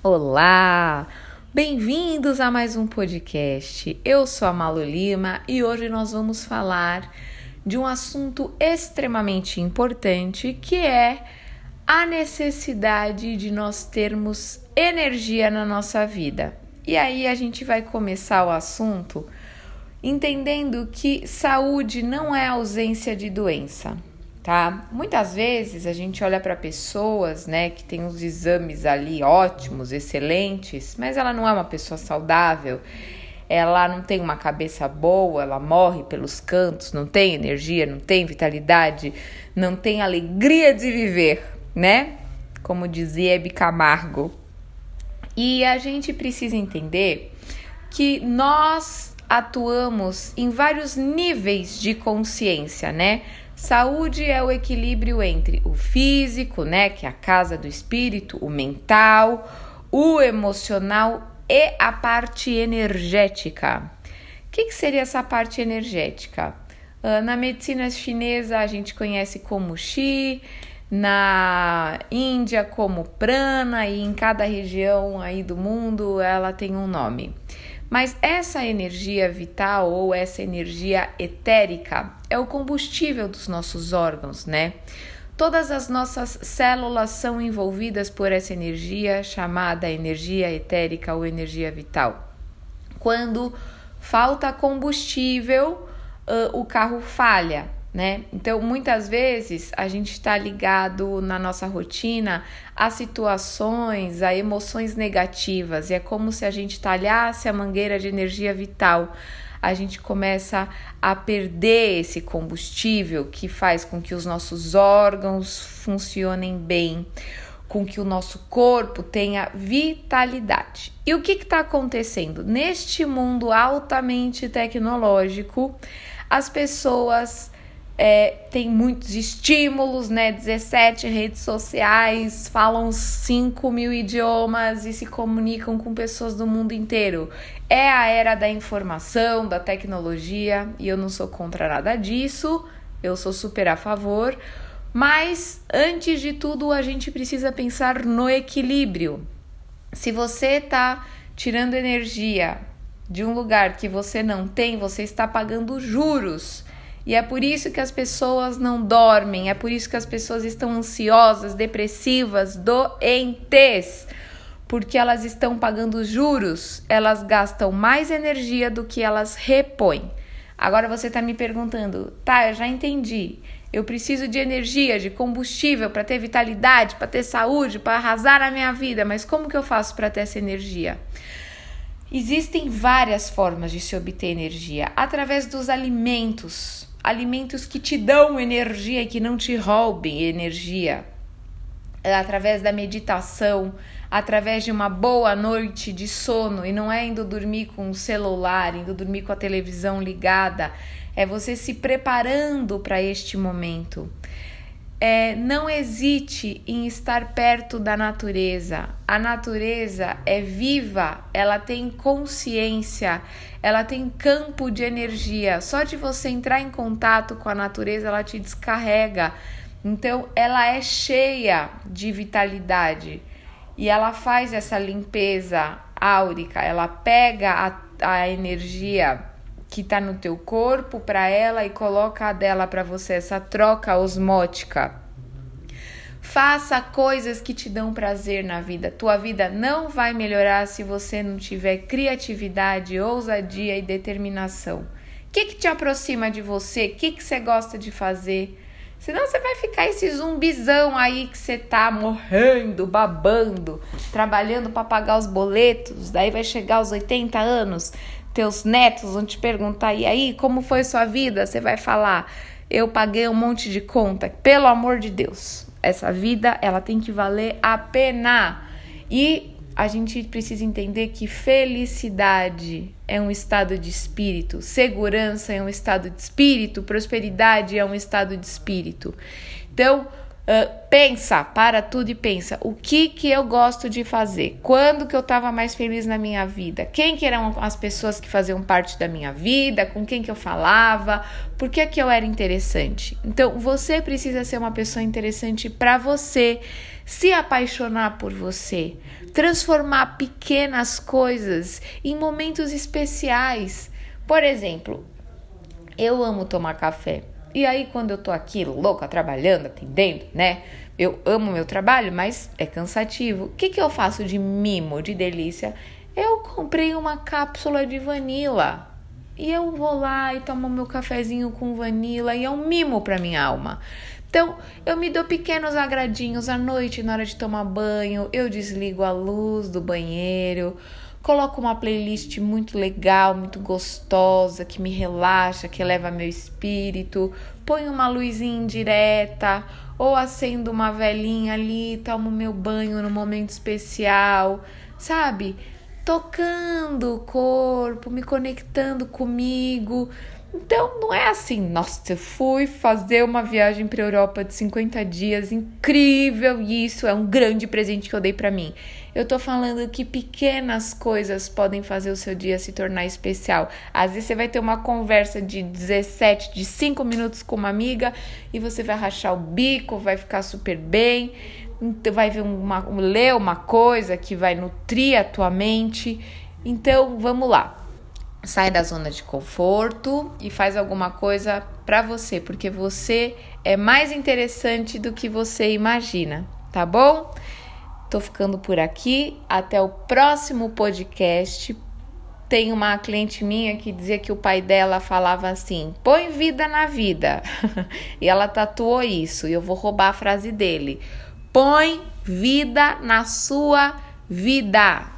Olá! Bem-vindos a mais um podcast. Eu sou a Malu Lima e hoje nós vamos falar de um assunto extremamente importante que é a necessidade de nós termos energia na nossa vida. E aí a gente vai começar o assunto entendendo que saúde não é ausência de doença, tá? Muitas vezes a gente olha para pessoas, né, que tem os exames ali ótimos, excelentes, mas ela não é uma pessoa saudável. Ela não tem uma cabeça boa, ela morre pelos cantos, não tem energia, não tem vitalidade, não tem alegria de viver, né? Como dizia Hebe Camargo. E a gente precisa entender que nós atuamos em vários níveis de consciência, né? Saúde é o equilíbrio entre o físico, né, que é a casa do espírito, o mental, o emocional e a parte energética. O que, que seria essa parte energética? Uh, na medicina chinesa a gente conhece como Qi, na Índia como Prana e em cada região aí do mundo ela tem um nome. Mas essa energia vital ou essa energia etérica é o combustível dos nossos órgãos, né? Todas as nossas células são envolvidas por essa energia chamada energia etérica ou energia vital. Quando falta combustível, o carro falha né? Então, muitas vezes a gente está ligado na nossa rotina a situações, a emoções negativas, e é como se a gente talhasse a mangueira de energia vital. A gente começa a perder esse combustível que faz com que os nossos órgãos funcionem bem, com que o nosso corpo tenha vitalidade. E o que está acontecendo? Neste mundo altamente tecnológico, as pessoas é, tem muitos estímulos, né? 17 redes sociais, falam 5 mil idiomas e se comunicam com pessoas do mundo inteiro. É a era da informação, da tecnologia, e eu não sou contra nada disso, eu sou super a favor. Mas antes de tudo, a gente precisa pensar no equilíbrio. Se você está tirando energia de um lugar que você não tem, você está pagando juros. E é por isso que as pessoas não dormem, é por isso que as pessoas estão ansiosas, depressivas, doentes, porque elas estão pagando juros, elas gastam mais energia do que elas repõem. Agora você está me perguntando, tá, eu já entendi. Eu preciso de energia, de combustível para ter vitalidade, para ter saúde, para arrasar a minha vida, mas como que eu faço para ter essa energia? Existem várias formas de se obter energia através dos alimentos alimentos que te dão energia e que não te roubem energia. É através da meditação, através de uma boa noite de sono e não é indo dormir com o celular, indo dormir com a televisão ligada, é você se preparando para este momento. É, não hesite em estar perto da natureza. A natureza é viva, ela tem consciência, ela tem campo de energia. Só de você entrar em contato com a natureza, ela te descarrega. Então, ela é cheia de vitalidade e ela faz essa limpeza áurica. Ela pega a, a energia que está no teu corpo para ela e coloca a dela para você, essa troca osmótica. Faça coisas que te dão prazer na vida. Tua vida não vai melhorar se você não tiver criatividade, ousadia e determinação. O que, que te aproxima de você? O que, que você gosta de fazer? Senão você vai ficar esse zumbizão aí que você tá morrendo, babando, trabalhando para pagar os boletos. Daí vai chegar aos 80 anos, teus netos vão te perguntar: e aí, como foi sua vida? Você vai falar: eu paguei um monte de conta. Pelo amor de Deus, essa vida ela tem que valer a pena. E a gente precisa entender que felicidade é um estado de espírito, segurança é um estado de espírito, prosperidade é um estado de espírito. Então, Uh, pensa, para tudo e pensa. O que que eu gosto de fazer? Quando que eu estava mais feliz na minha vida? Quem que eram as pessoas que faziam parte da minha vida? Com quem que eu falava? Por que que eu era interessante? Então, você precisa ser uma pessoa interessante para você, se apaixonar por você, transformar pequenas coisas em momentos especiais. Por exemplo, eu amo tomar café. E aí, quando eu tô aqui louca, trabalhando, atendendo, né? Eu amo meu trabalho, mas é cansativo. O que, que eu faço de mimo, de delícia? Eu comprei uma cápsula de vanila. E eu vou lá e tomo meu cafezinho com vanila e é um mimo para minha alma. Então, eu me dou pequenos agradinhos à noite na hora de tomar banho, eu desligo a luz do banheiro, Coloco uma playlist muito legal, muito gostosa, que me relaxa, que eleva meu espírito. Ponho uma luzinha indireta ou acendo uma velinha ali, tomo meu banho no momento especial, sabe? Tocando o corpo, me conectando comigo. Então não é assim, nossa, eu fui fazer uma viagem para Europa de 50 dias, incrível, e isso é um grande presente que eu dei para mim. Eu tô falando que pequenas coisas podem fazer o seu dia se tornar especial. Às vezes você vai ter uma conversa de 17, de 5 minutos com uma amiga e você vai rachar o bico, vai ficar super bem, então vai ver uma, ler uma coisa que vai nutrir a tua mente. Então, vamos lá sai da zona de conforto e faz alguma coisa para você, porque você é mais interessante do que você imagina, tá bom? Tô ficando por aqui, até o próximo podcast. Tem uma cliente minha que dizia que o pai dela falava assim: põe vida na vida. e ela tatuou isso, e eu vou roubar a frase dele: põe vida na sua vida.